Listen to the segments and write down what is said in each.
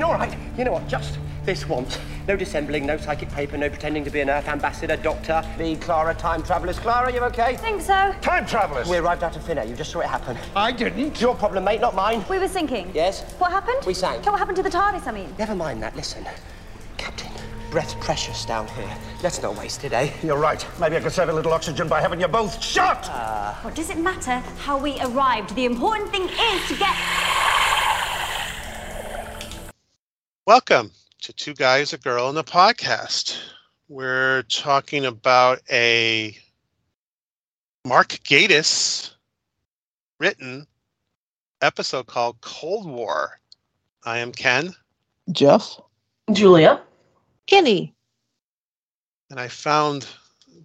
been all right. You know what? Just this once. No dissembling, no psychic paper, no pretending to be an Earth ambassador, doctor. Me, Clara, time travelers. Clara, you okay? Think so. Time travelers. We arrived out of thin air. You just saw it happen. I didn't. Your problem, mate, not mine. We were sinking. Yes? What happened? We sank. What happened to the TARDIS, I mean? Never mind that. Listen, Captain. Breath's precious down here. Let's not waste it, eh? You're right. Maybe I could save a little oxygen by having you both shot. What does it matter how we arrived? The important thing is to get. Welcome to Two Guys, a Girl, and a Podcast. We're talking about a Mark Gatiss written episode called Cold War. I am Ken, Jeff? Julia. Kenny. and I found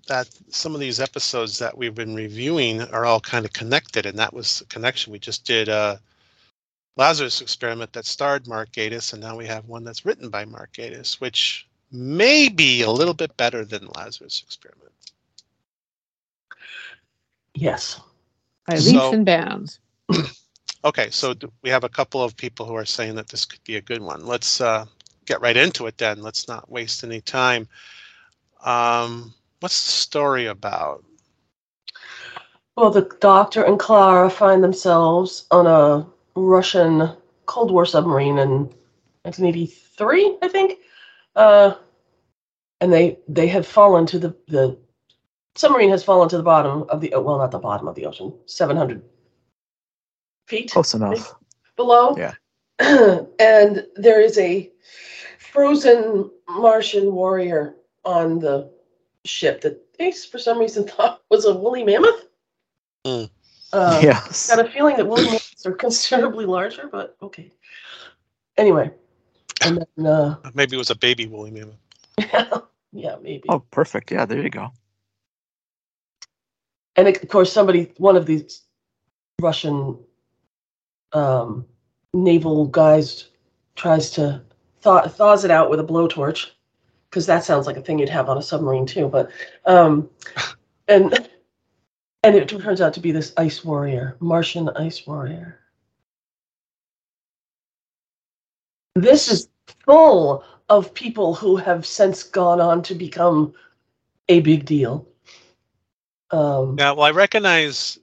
that some of these episodes that we've been reviewing are all kind of connected, and that was the connection. We just did a Lazarus experiment that starred Mark Gatiss, and now we have one that's written by Mark Gatiss, which may be a little bit better than Lazarus experiment. Yes. By So- and bounds. Okay, so d- we have a couple of people who are saying that this could be a good one. Let's uh, get right into it then. Let's not waste any time. Um, what's the story about? Well, the doctor and Clara find themselves on a Russian Cold War submarine in 1983, I think. Uh, and they they have fallen to the the submarine has fallen to the bottom of the well, not the bottom of the ocean, 700 feet Close enough. below. Yeah. and there is a frozen Martian warrior on the ship that they, for some reason, thought was a woolly mammoth. Mm. Uh, yes. Got a feeling that woolly mammoths are considerably larger, but okay. Anyway, and then uh, Maybe it was a baby woolly mammoth. yeah, maybe. Oh, perfect. Yeah, there you go. and of course somebody one of these russian um, naval guys tries to thaw, thaws it out with a blowtorch because that sounds like a thing you'd have on a submarine too but um, and and it turns out to be this ice warrior martian ice warrior this is full of people who have since gone on to become a big deal um, Yeah, well, I recognize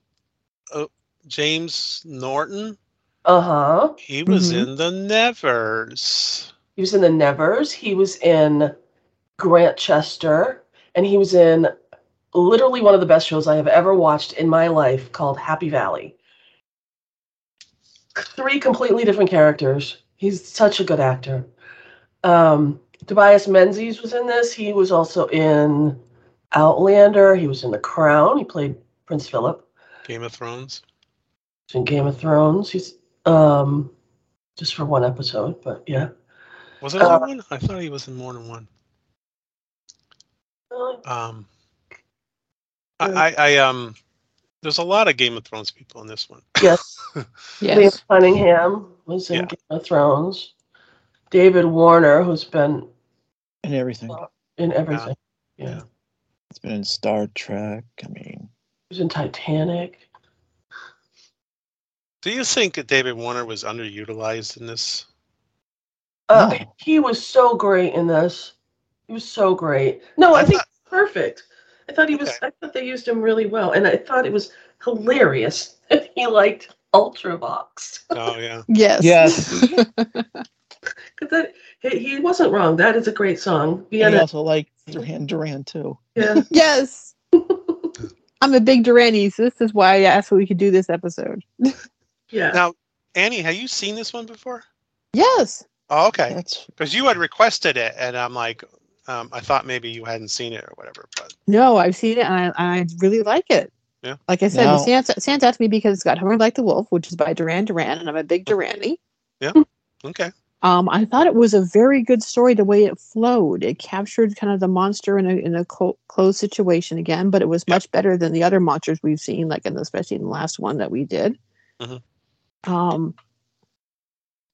uh, James Norton. Uh-huh. He was Mhm. in the Nevers. He was in the Nevers. He was in Grantchester, and he was in literally one of the best shows I have ever watched in my life called Happy Valley. Three completely different characters. He's such a good actor. Um, Tobias Menzies was in this. He was also in Outlander. He was in The Crown. He played Prince Philip. Game of Thrones. He's in Game of Thrones. He's um, just for one episode, but yeah. Was it Uh, one? I thought he was in more than one. Uh, Um, I, I, I um, there's a lot of Game of Thrones people in this one. yes. Liam Yes. Cunningham was in Yeah. Game of Thrones. David Warner, who's been in everything. in everything. Yeah. Yeah. It's been in Star Trek. I mean, He was in Titanic. Do you think that David Warner was underutilized in this? Uh, No. He was so great in this. He was so great. No, I, I think thought- perfect. I thought he was. Okay. I thought they used him really well, and I thought it was hilarious that he liked Ultravox. Oh yeah. Yes. Yes. 'Cause that he, he wasn't wrong. That is a great song. and he Vienna, also like Duran Duran too. yeah. yes. I'm a big Duranie, so this is why I asked if we could do this episode. yeah. Now, Annie, have you seen this one before? Yes. Oh, okay. Because you had requested it, and I'm like, um, I thought maybe you hadn't seen it or whatever. But No, I've seen it and I, I really like it. Yeah. Like I said, Now- it stands, stands out to me because it's got Hungry Like the Wolf, which is by Duran Duran, and I'm a big Duranie. okay. Um, I thought it was a very good story the way it flowed. It captured kind of the monster in a in a co- closed situation again, but it was Yeah. much better than the other monsters we've seen, like in the, especially in the last one that we did. Mhm. Um,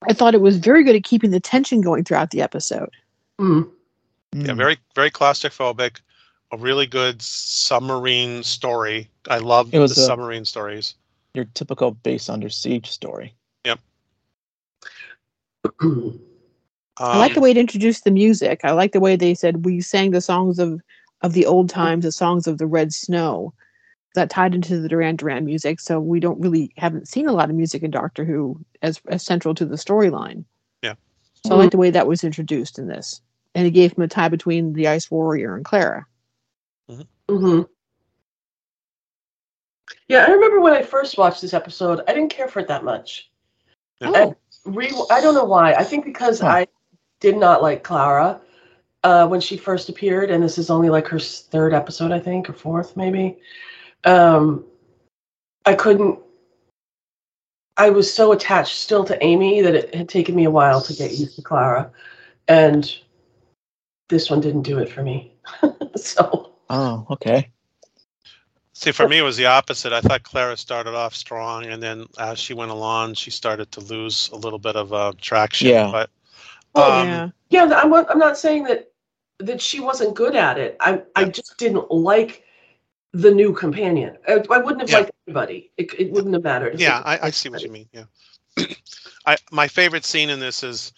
I thought it was very good at keeping the tension going throughout the episode. Mm. Yeah, mm, very very claustrophobic. A really good submarine story. I love It was the a- submarine stories. your typical base under siege story. Yep. I like the Um, way it introduced the music. I like the way they said we sang the songs of of the old times, the songs of the red snow. That tied into the Duran Duran music, so we don't really haven't seen a lot of music in Doctor Who as, as central to the storyline. Yeah. So I like the way that was introduced in this, and it gave him a tie between the Ice Warrior and Clara. hmm Yeah, I remember when I first watched this episode, I didn't care for it that much. Oh, Re- I don't know why. I think because Huh. I did not like Clara uh, when she first appeared, and this is only like her third episode, I think, or fourth, maybe. Um, I couldn't. I was so attached still to Amy that it had taken me a while to get used to Clara, and this one didn't do it for me. so Oh, okay. See, for me, it was the opposite. I thought Clara started off strong, and then as she went along, she started to lose a little bit of uh, traction. Yeah. But Well, um, yeah. Yeah, I'm, not- I'm not saying that that she wasn't good at it. I I just didn't like the new companion. I, I wouldn't have Yeah. liked anybody. It, it wouldn't have mattered. yeah, I, I see what you mean. Yeah, I my favorite scene in this is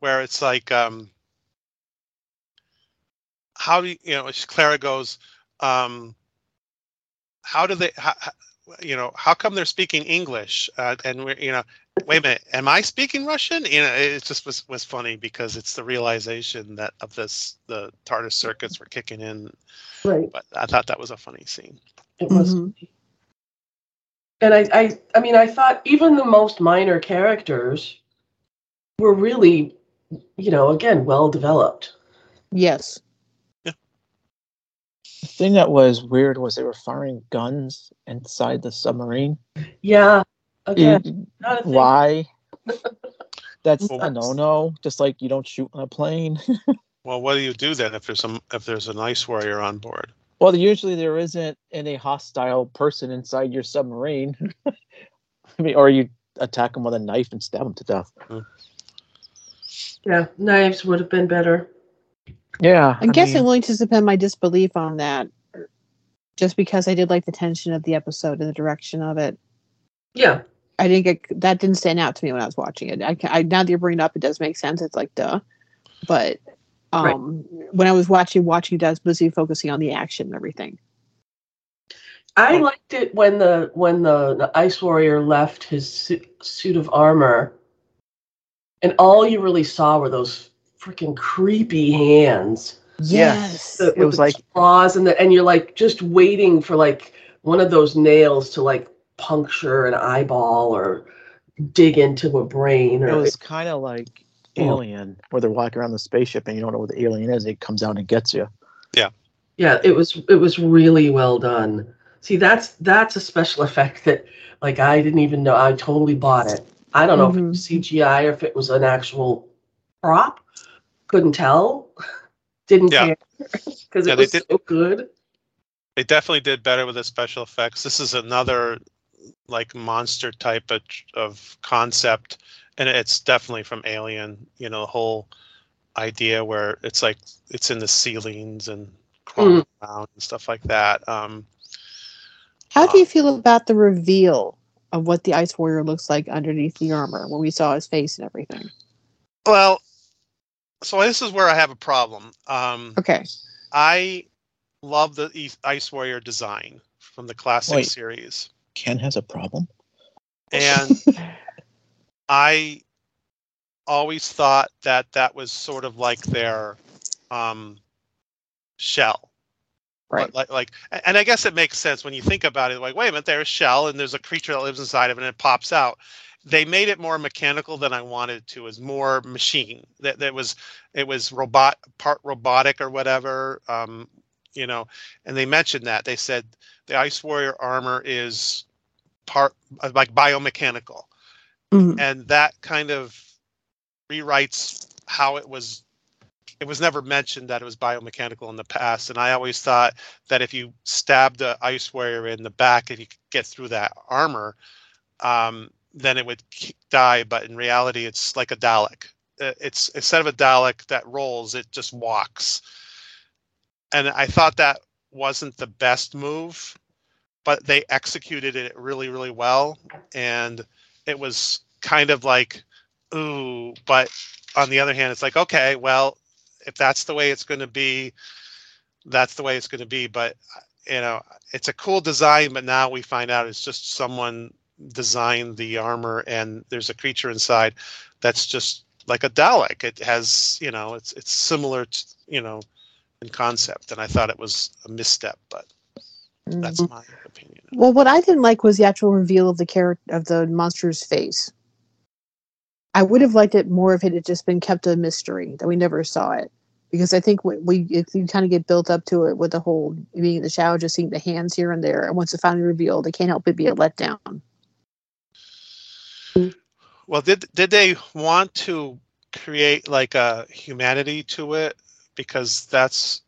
where it's like, um, how do you, you know? Clara goes, um, how do they? How, how- you know, how come they're speaking English? Uh, and we're, you know, wait a minute, am I speaking Russian? You know, it just was was funny because it's the realization that of this the TARDIS circuits were kicking in. Right. But I thought that was a funny scene. It was. Mhm. And I, I I mean I thought even the most minor characters were really, you know, again well developed. Yes. The thing that was weird was they were firing guns inside the submarine. Yeah. Again, You- not a why? That's Well, a no no. Just like you don't shoot on a plane. Well, what do you do then if there's some if there's an ice warrior on board? well, usually there isn't any hostile person inside your submarine. I mean, or you attack them with a knife and stab them to death. Hmm. Yeah, knives would have been better. Yeah, I guess I'm mean, willing to suspend my disbelief on that, just because I did like the tension of the episode and the direction of it. Yeah. I didn't get that didn't stand out to me when I was watching it. I, ca- I now that you're bringing it up, it does make sense. It's like duh, but Right. um, when I was watching, watching, it, I was busy focusing on the action and everything. I liked it when the when the, the ice warrior left his suit, suit of armor, and all you really saw were those freaking creepy hands. Yes, The, It was like- claws, and the, and you're like just waiting for like one of those nails to like puncture an eyeball or dig into a brain. Or it was kind of like. Alien, where they're walking around the spaceship and you don't know what the alien is. It comes out and gets you. yeah, yeah. it was it was really well done. See, that's that's a special effect that like I didn't even know. I totally bought it. I don't know if it was mm-hmm. CGI or if it was an actual prop. Couldn't tell. Didn't Yeah. care because Yeah, it they was did- so good. They definitely did better with the special effects. This is another like monster type of, of concept, and it's definitely from Alien. You know, the whole idea where it's like it's in the ceilings and crawling around and stuff like that. Um, How do you feel about the reveal of what the Ice Warrior looks like underneath the armor when we saw his face and everything? well, so this is where I have a problem. Um, Okay, I love the E- Ice Warrior design from the classic Wait. series. Ken has a problem. and I always thought that that was sort of like their um, shell, right. Like, like, and I guess it makes sense when you think about it. Like, wait a minute, there's a shell, and there's a creature that lives inside of it, and it pops out. They made it more mechanical than I wanted to. Is more machine. That that was it was robot part robotic or whatever. Um, you know, and they mentioned that they said the Ice Warrior armor is part uh, like biomechanical Mhm. and that kind of rewrites how it was it was never mentioned that it was biomechanical in the past and i always thought that if you stabbed the ice warrior in the back if you could get through that armor um, then it would die but in reality it's like a dalek. Uh, it's instead of a dalek that rolls it just walks. And i thought that wasn't the best move but they executed it really really well. And it was kind of like ooh but on the other hand, it's like, okay, well, if that's the way it's going to be, that's the way it's going to be. But you know, it's a cool design, but now we find out it's just someone designed the armor, and there's a creature inside that's just like a Dalek. It has, you know, it's it's similar to, you know, in concept, and I thought it was a misstep, but that's Mhm. my opinion. Well, what I didn't like was the actual reveal of the character of the monster's face. I would have liked it more if it had just been kept a mystery that we never saw it, because I think we, we you kind of get built up to it with the whole being in the shower, just seeing the hands here and there, and once it's finally revealed, it can't help but be a letdown. Well, did did they want to create like a humanity to it? Because that's,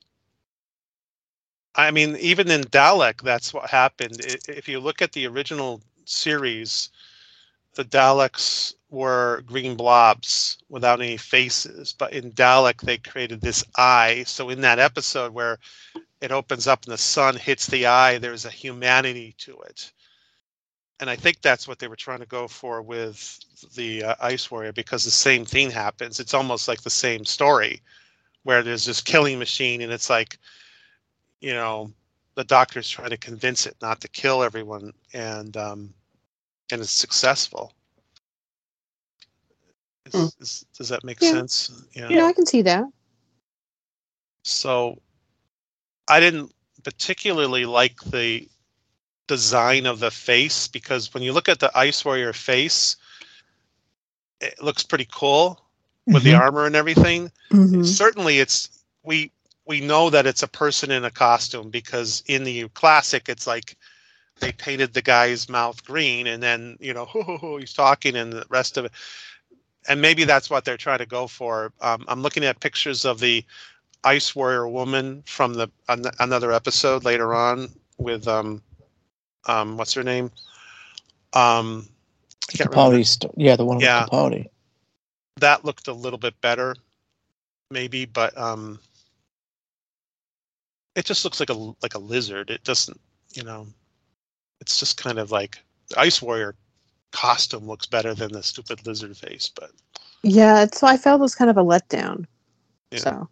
I mean, even in Dalek, that's what happened. If you look at the original series, the Daleks were green blobs without any faces, but in Dalek they created this eye. So in that episode where it opens up and the sun hits the eye, there's a humanity to it and I think that's what they were trying to go for with the uh, Ice Warrior because the same thing happens. It's almost like the same story where there's this killing machine and it's like, you know, the doctor's trying to convince it not to kill everyone and um, and it's successful. Is, Hmm. is, does that make Yeah. sense? Yeah. You know, I can see that. So I didn't particularly like the design of the face because when you look at the Ice Warrior face, it looks pretty cool with the armor and everything. Mhm. Certainly, it's we we know that it's a person in a costume because in the classic, it's like they painted the guy's mouth green and then you know he's talking and the rest of it. And maybe that's what they're trying to go for. Um, I'm looking at pictures of the Ice Warrior woman from the an, another episode later on with um um what's her name um I can't. Capaldi, st- yeah, the one Yeah. with Capaldi. that looked a little bit better maybe but um it just looks like a like a lizard it doesn't you know it's just kind of like the ice warrior costume looks better than the stupid lizard face but Yeah, so I felt it was kind of a letdown. Yeah. So.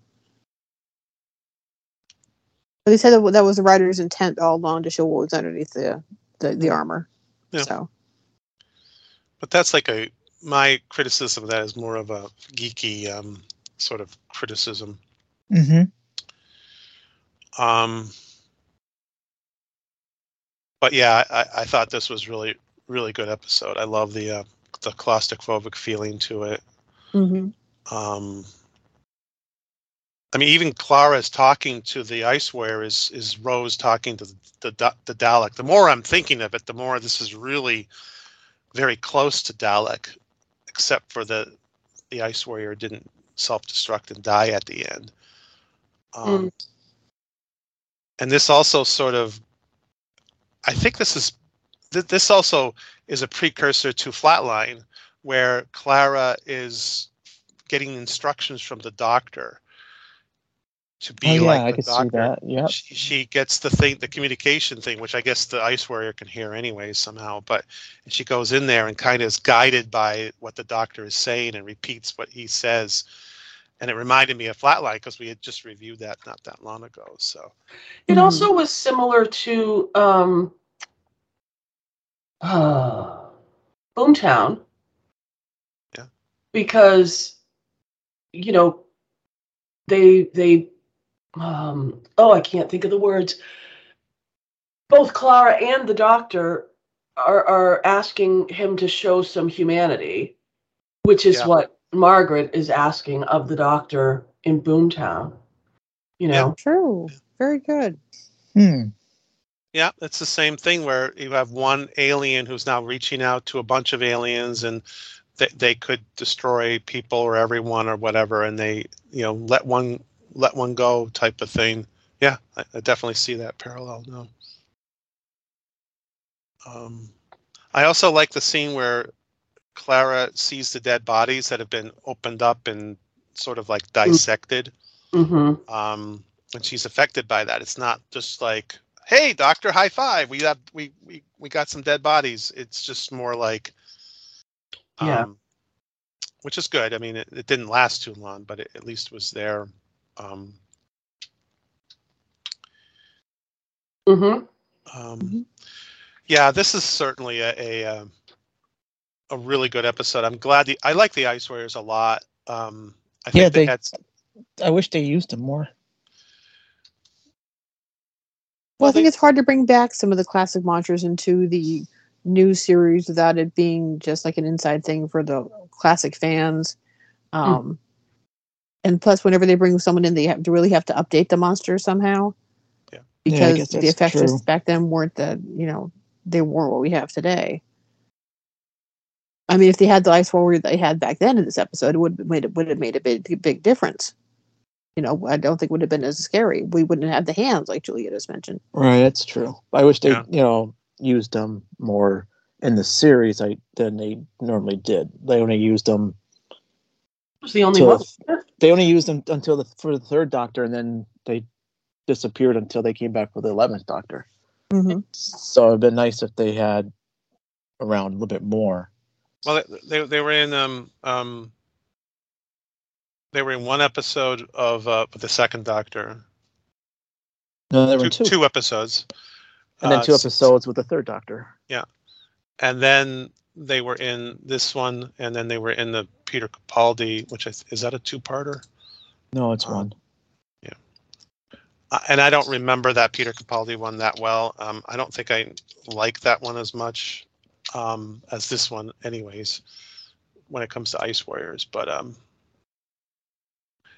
But they said that that was the writer's intent all along to show what was underneath the the, the armor. Yeah. So but that's like a my criticism of that is more of a geeky um sort of criticism Mm-hmm. Um, but yeah, I, I thought this was really, really good episode. I love the uh, the claustrophobic feeling to it. mhm. Um, I mean, even Clara's talking to the Ice Warrior is is Rose talking to the, the the Dalek. The more I'm thinking of it, the more this is really very close to Dalek, except for the the Ice Warrior didn't self destruct and die at the end. Um, And this also sort of, I think this is th- this also is a precursor to Flatline, where Clara is getting instructions from the doctor to be Oh, yeah, like I the could see doctor. that. Yep. She, she gets the thing, the communication thing, which I guess the Ice Warrior can hear anyway somehow. But she goes in there and kind of is guided by what the doctor is saying and repeats what he says. And it reminded me of Flatline because we had just reviewed that not that long ago. So It Mhm. also was similar to um, uh, Boomtown. Yeah. Because, you know, they they um, oh I can't think of the words. Both Clara and the doctor are are asking him to show some humanity, which is Yeah. what Margaret is asking of the doctor in Boomtown. You Yeah. know. True. Very good. Hmm. Yeah, it's the same thing where you have one alien who's now reaching out to a bunch of aliens and they, they could destroy people or everyone or whatever and they, you know, let one let one go type of thing. Yeah, I, I definitely see that parallel now. Um, I also like the scene where Clara sees the dead bodies that have been opened up and sort of like dissected Mm-hmm. um, and she's affected by that. It's not just like, "Hey, doctor, high five! We have we we we got some dead bodies." It's just more like, um, Yeah. which is good. I mean, it, it didn't last too long, but it at least was there. Um, Mm-hmm. um, Mhm. Yeah, this is certainly a a, um, a really good episode. I'm glad the I like the Ice Warriors a lot. Um, I think Yeah, they, they- had s- I wish they used them more. Well, I think it's hard to bring back some of the classic monsters into the new series without it being just like an inside thing for the classic fans. Um, And plus, whenever they bring someone in, they have to really have to update the monster somehow. Yeah. Yeah, Because guess the effects true. back then weren't the, you know, they weren't what we have today. I mean, if they had the ice warrior they had back then in this episode, it would have made it would have made a big big difference. You know, I don't think it would have been as scary. We wouldn't have the hands like Julia just mentioned. Right, that's true. I wish they, Yeah. you know, used them more in the series I, than they normally did. They only used them. it was the only one. If- They only used them until the for the third Doctor, and then they disappeared until they came back for the eleventh Doctor. Mm-hmm. So it'd been nice if they had around a little bit more. well, they, they they were in um um they were in one episode of uh the second Doctor, No, there were two, two, two episodes, and then uh, two s- episodes with the third Doctor. Yeah. And then they were in this one, and then they were in the Peter Capaldi, which is, is that a two-parter? No, it's Um, one. Uh, and I don't remember that Peter Capaldi one that well. Um, I don't think I like that one as much um, as this one, anyways, when it comes to Ice Warriors. But um,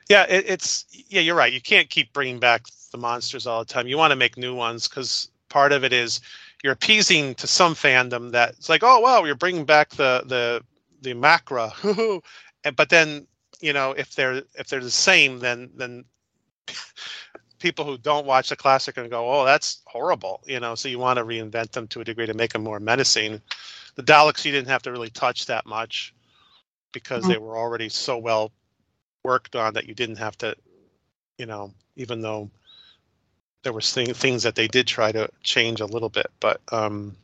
yeah, it, it's yeah, you're right. You can't keep bringing back the monsters all the time. You want to make new ones because part of it is you're appeasing to some fandom that it's like, oh wow, you're bringing back the the the Macra, and but then you know if they're if they're the same, then then people who don't watch the classic and go, "Oh, that's horrible," you know. So you want to reinvent them to a degree to make them more menacing. The Daleks you didn't have to really touch that much because they mm. were already so well worked on that you didn't have to, you know, even though there were thing, things that they did try to change a little bit, but um,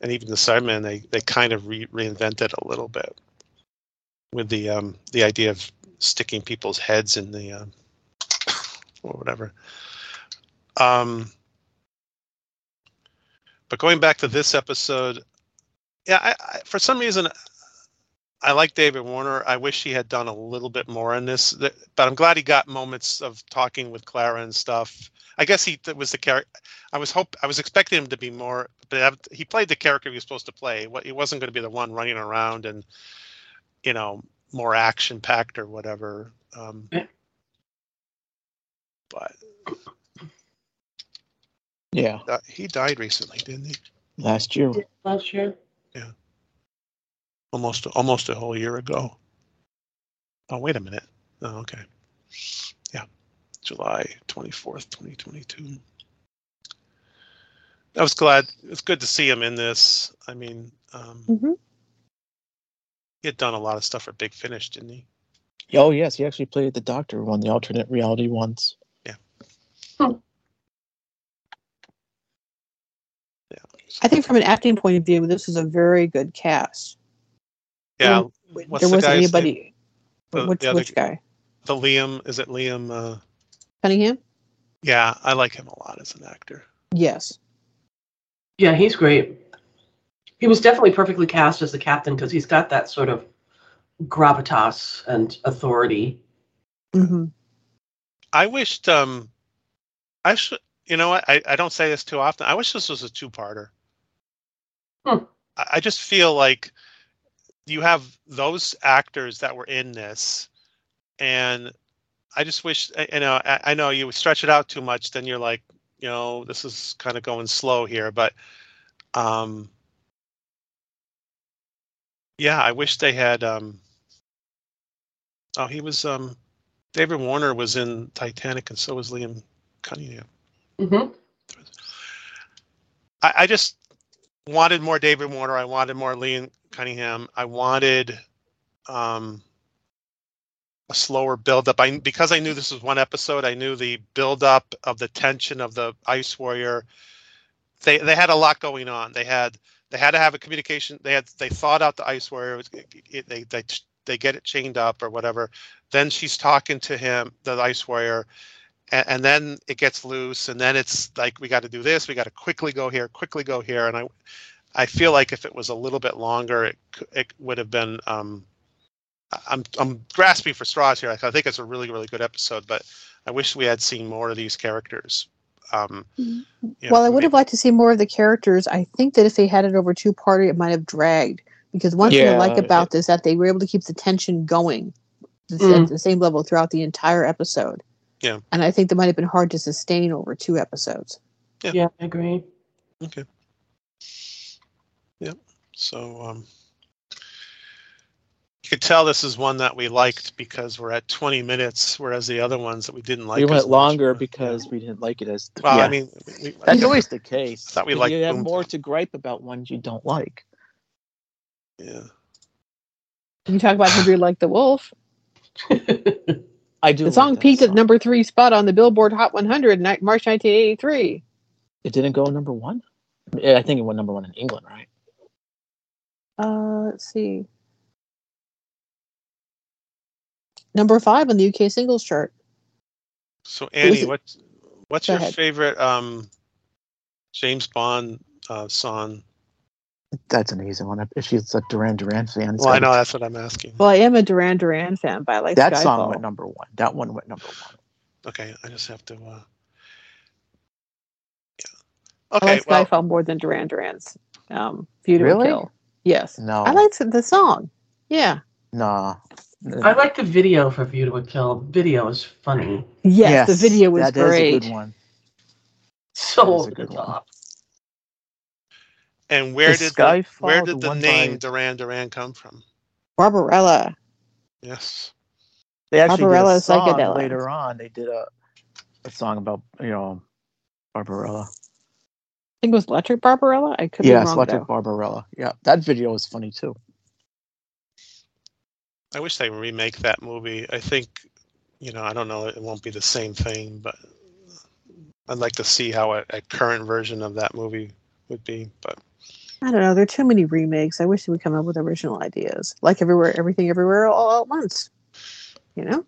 and even the Cybermen they they kind of re- reinvented a little bit with the um the idea of sticking people's heads in the um, or whatever. Um, but going back to this episode, yeah, I, I, for some reason, I like David Warner. I wish he had done a little bit more in this, but I'm glad he got moments of talking with Clara and stuff. I guess he that was the character. I was hope I was expecting him to be more, but he played the character he was supposed to play. What he wasn't going to be the one running around and, you know, more action packed or whatever. Um, Yeah. but Yeah, uh, he died recently, didn't he? last year. Last year. Almost almost a whole year ago. Oh, wait a minute. Oh, okay. Yeah, July twenty fourth, twenty twenty two. I was glad. It's good to see him in this. I mean, um, Mhm. he had done a lot of stuff for Big Finish, didn't he? Oh yes, he actually played the Doctor one, the alternate reality ones. yeah I think from an acting point of view, this is a very good cast. Yeah. What's there the wasn't guy's anybody. The- which the other- which guy? The Liam is it Liam? Uh, Cunningham? yeah, I like him a lot as an actor. Yes. Yeah, he's great. He was definitely perfectly cast as the captain because he's got that sort of gravitas and authority. hmm I wished um I should you know what I, I don't say this too often. I wish this was a two parter. Hmm. I, I just feel like you have those actors that were in this and I just wish you know I, I know you stretch it out too much, then you're like, you know, this is kind of going slow here, but um yeah, I wish they had um oh he was um David Warner was in Titanic, and so was Liam Cunningham. Mm-hmm. I, I just wanted more David Warner. I wanted more Liam Cunningham. I wanted um, a slower build-up. I because I knew this was one episode. I knew the build-up of the tension of the Ice Warrior. They they had a lot going on. They had they had to have a communication. They had they thought out the Ice Warrior. It it- they they they get it chained up or whatever. Then she's talking to him, the ice warrior, and, and then it gets loose, and then it's like we got to do this, we got to quickly go here, quickly go here, and I, I feel like if it was a little bit longer, it it would have been. Um, I- I'm I'm grasping for straws here. I think it's a really really good episode, but I wish we had seen more of these characters. Um, you know, well, I would have liked to see more of the characters. I think that if they had it over two party, it might have dragged. Because one thing I like about it- this that they were able to keep the tension going the, Mm. at the same level throughout the entire episode. Yeah. And I think that might have been hard to sustain over two episodes. Yeah, I agree. Okay. Yep. So um, you could tell this is one that we liked because we're at 20 minutes, whereas the other ones that we didn't like. we went much longer were- because we didn't like it as. Well, yeah. I mean, we, that's always the case. thought we liked You have more to gripe about ones you don't like. yeah. Can you talk about Hungry like the Wolf. I do. The song like that peaked at number three spot on the Billboard Hot 100 ni- March 1983. It didn't go number one. I think it went number one in England, right? Uh, let's see. Number five on the UK singles chart. So Annie, it- what what's Go your ahead. favorite um, James Bond uh, song? That's an easy one. If she's a Duran Duran fan, Well, I know that's what I'm asking. Well, I am a Duran Duran fan, but I like that Skyfall. song went number one. That one went number one. Okay, I just have to. Uh... Yeah. I Okay. like well, Skyfall more than Duran Duran's um, View to Really? Kill. Yes. No, I liked the song. Yeah. no. I like the video for View to a Kill. Video is funny. Yes, the video was great. that is a good one. So That is a good one. top. and where Is did the, where did the one name by- Duran Duran come from? Barbarella. Yes. They actually did Barbarella a song later on. They did a a song about you know Barbarella. I think it was Electric Barbarella. I could Yes, be wrong. Electric though. Barbarella. Yeah, that video was funny too. I wish they would remake that movie. I think, you know, I don't know, it won't be the same thing, but I'd like to see how a, a current version of that movie would be. But I don't know. There are too many remakes. I wish they would come up with original ideas, like everywhere, everything, everywhere, all at once. You know?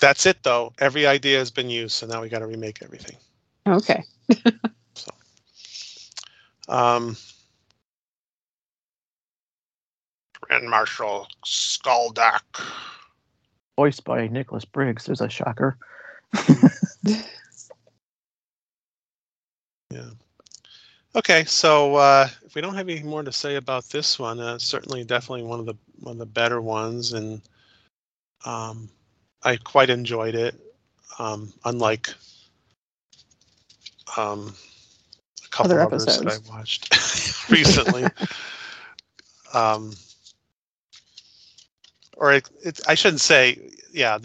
that's it, though. Every idea has been used, so now we got to remake everything. Okay. Um, Grand Marshal Skaldak. Voiced by Nicholas Briggs. There's a shocker. Yeah. Okay, so uh, if we don't have any more to say about this one, uh, certainly, definitely one of the one of the better ones, and um, I quite enjoyed it. Um, unlike um, a couple Other others that I watched recently. um, or it, it's I shouldn't say, yeah.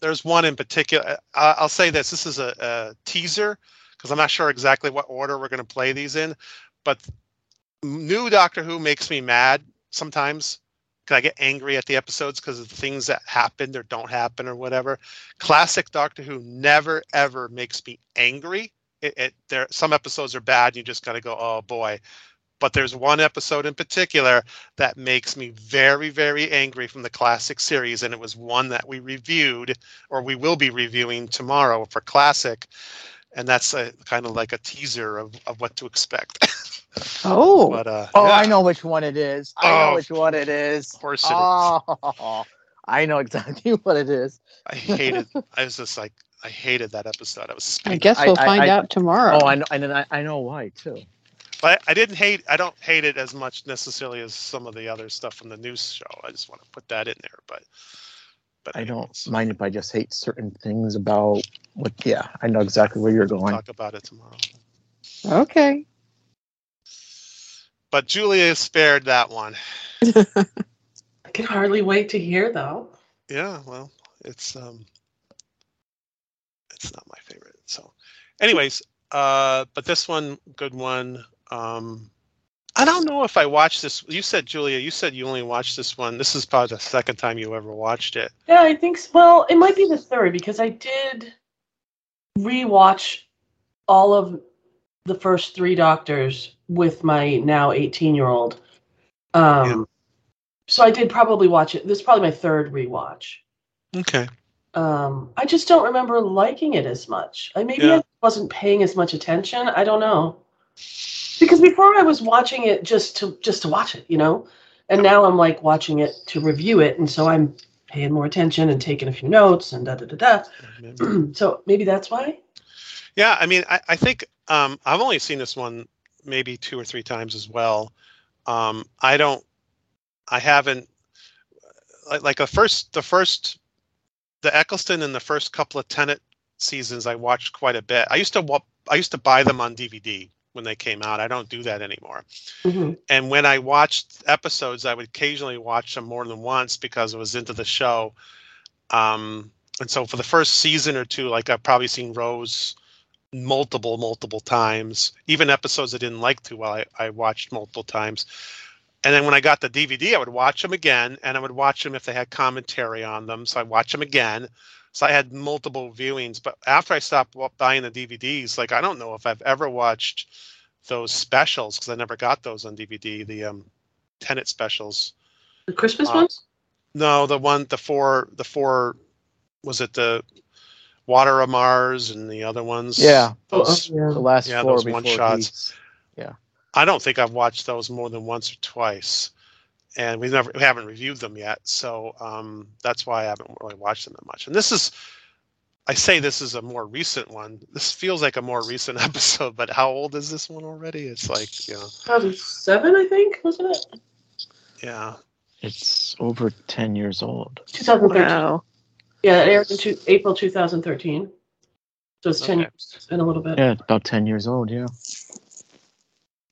There's one in particular. I, I'll say this: this is a, a teaser because I'm not sure exactly what order we're going to play these in. But new Doctor Who makes me mad sometimes. Can I get angry at the episodes because of the things that happened or don't happen or whatever? Classic Doctor Who never ever makes me angry. It, it there some episodes are bad. And you just got to go, oh boy. But there's one episode in particular that makes me very, very angry from the classic series, and it was one that we reviewed, or we will be reviewing tomorrow for classic and that's a kind of like a teaser of, of what to expect. Oh, but uh, Oh, yeah, I know which one it is. I Oh, know which one it is. Of course it is. oh, I know exactly what it is. I hated. I was just like, I hated that episode. I was. I guess we'll I- I- find I- out tomorrow. Oh, I know, and then I, I know why too. But I didn't hate. I don't hate it as much necessarily as some of the other stuff from the news show. I just want to put that in there. But. But I don't anyways, mind if I just hate certain things about what. Yeah, I know exactly where you're we'll going. talk about it tomorrow. okay. But Julia spared that one. I can hardly wait to hear though. Yeah, well, it's um it's not my favorite. So anyways, uh but this one good one. Um I don't know if I watched this. You said Julia, you said you only watched this one. This is probably the second time you ever watched it. Yeah, I think. s Well, it might be the third because I did rewatch all of the first three Doctors with my now 18 year old. Um, so I did probably watch it. This is probably my third rewatch. Okay. Um, I just don't remember liking it as much. I maybe Yeah. I wasn't paying as much attention. I don't know. Because before I was watching it just to just to watch it, you know, and now I'm like watching it to review it, and so I'm paying more attention and taking a few notes and da da da da. so maybe that's why. Yeah, I mean, I, I think um, I've only seen this one maybe two or three times as well. Um, I don't, I haven't like like the first the first the Eccleston in the first couple of Tennant seasons I watched quite a bit. I used to I used to buy them on DVD when they came out. I don't do that anymore. Mhm. And when I watched episodes, I would occasionally watch them more than once because I was into the show. Um, and so for the first season or two, like I've probably seen Rose multiple, multiple times. Even episodes I didn't like too well, I, I watched multiple times. And then when I got the DVD, I would watch them again, and I would watch them if they had commentary on them. So I watch them again. So I had multiple viewings. But after I stopped buying the DVDs, like I don't know if I've ever watched those specials because I never got those on DVD. The um, Tennant specials. The Christmas Uh, ones. No, the one, the four, the four, was it the Water of Mars and the other ones? Yeah. Oh, Those- oh, yeah. The last Yeah, four those before one-shots. Heath's. I don't think I've watched those more than once or twice, and we've never we haven't reviewed them yet. So um, that's why I haven't really watched them that much. And this is, I say this is a more recent one. This feels like a more recent episode, but how old is this one already? It's like you know, 2007, I think, wasn't it? yeah, It's over 10 years old. 2013. Wow. Yeah, it aired in two, April 2013. So it's 10 Okay. years and a little bit. Yeah, about 10 years old, yeah.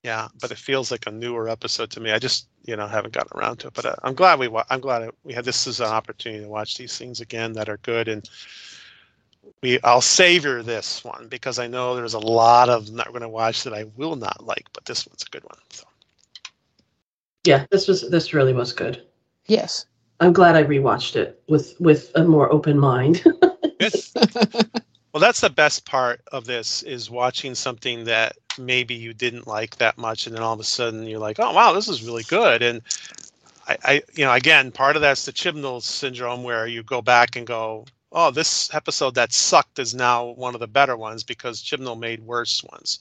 Yeah. But it feels like a newer episode to me. I just you know haven't gotten around to it. But uh, I'm glad we wa- I'm glad we had this is an opportunity to watch these things again that are good and. We, I'll savor this one because I know there's a lot of them that we're going to watch that I will not like, but this one's a good one. So. Yeah, this was this really was good. Yes. I'm glad I rewatched it with with a more open mind. Well, that's the best part of this is watching something that maybe you didn't like that much, and then all of a sudden you're like, "Oh, wow, this is really good." And I, I you know, again, part of that's the Chibnall syndrome, where you go back and go, "Oh, this episode that sucked is now one of the better ones because Chibnall made worse ones."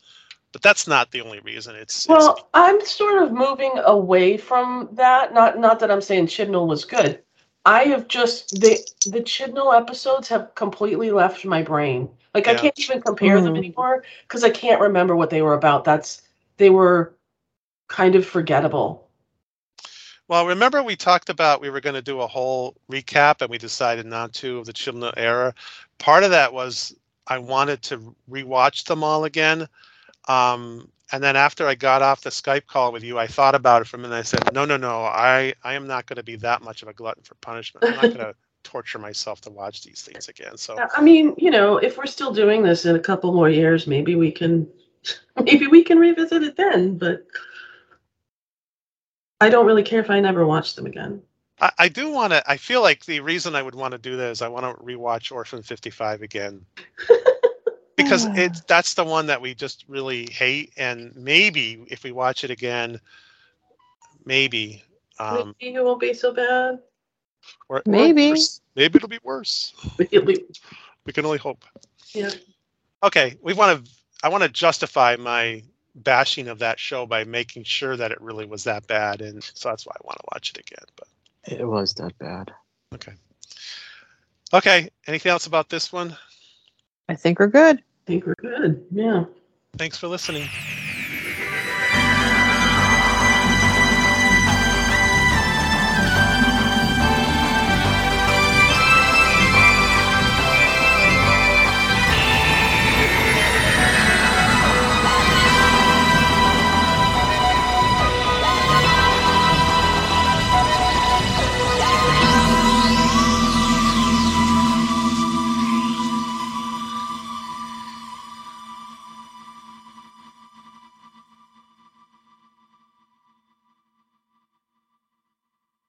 But that's not the only reason. It's, it's well, I'm sort of moving away from that. Not not that I'm saying Chibnall was good. I have just the the Chibnall episodes have completely left my brain. Like I can't even compare them Mhm. anymore because I can't remember what they were about. That's they were kind of forgettable. Well, remember we talked about we were going to do a whole recap and we decided not to of the Chibnall era. Part of that was I wanted to rewatch them all again. Um, and then after I got off the Skype call with you, I thought about it for a minute. I said, no, no, no, I, I am not going to be that much of a glutton for punishment. I'm not going to torture myself to watch these things again. So I mean, you know, if we're still doing this in a couple more years, maybe we can maybe we can revisit it then, but I don't really care if I never watch them again. I, I do want to, I feel like the reason I would want to do that is I want to rewatch Orphan 55 again. because it's that's the one that we just really hate and maybe if we watch it again maybe um maybe it won't be so bad. or, or Maybe. worse. maybe it'll be worse we can only hope Yeah. okay we want to i want to justify my bashing of that show by making sure that it really was that bad and so that's why i want to watch it again but It was that bad. okay okay anything else about this one I think we're good. I think we're good. Yeah. thanks for listening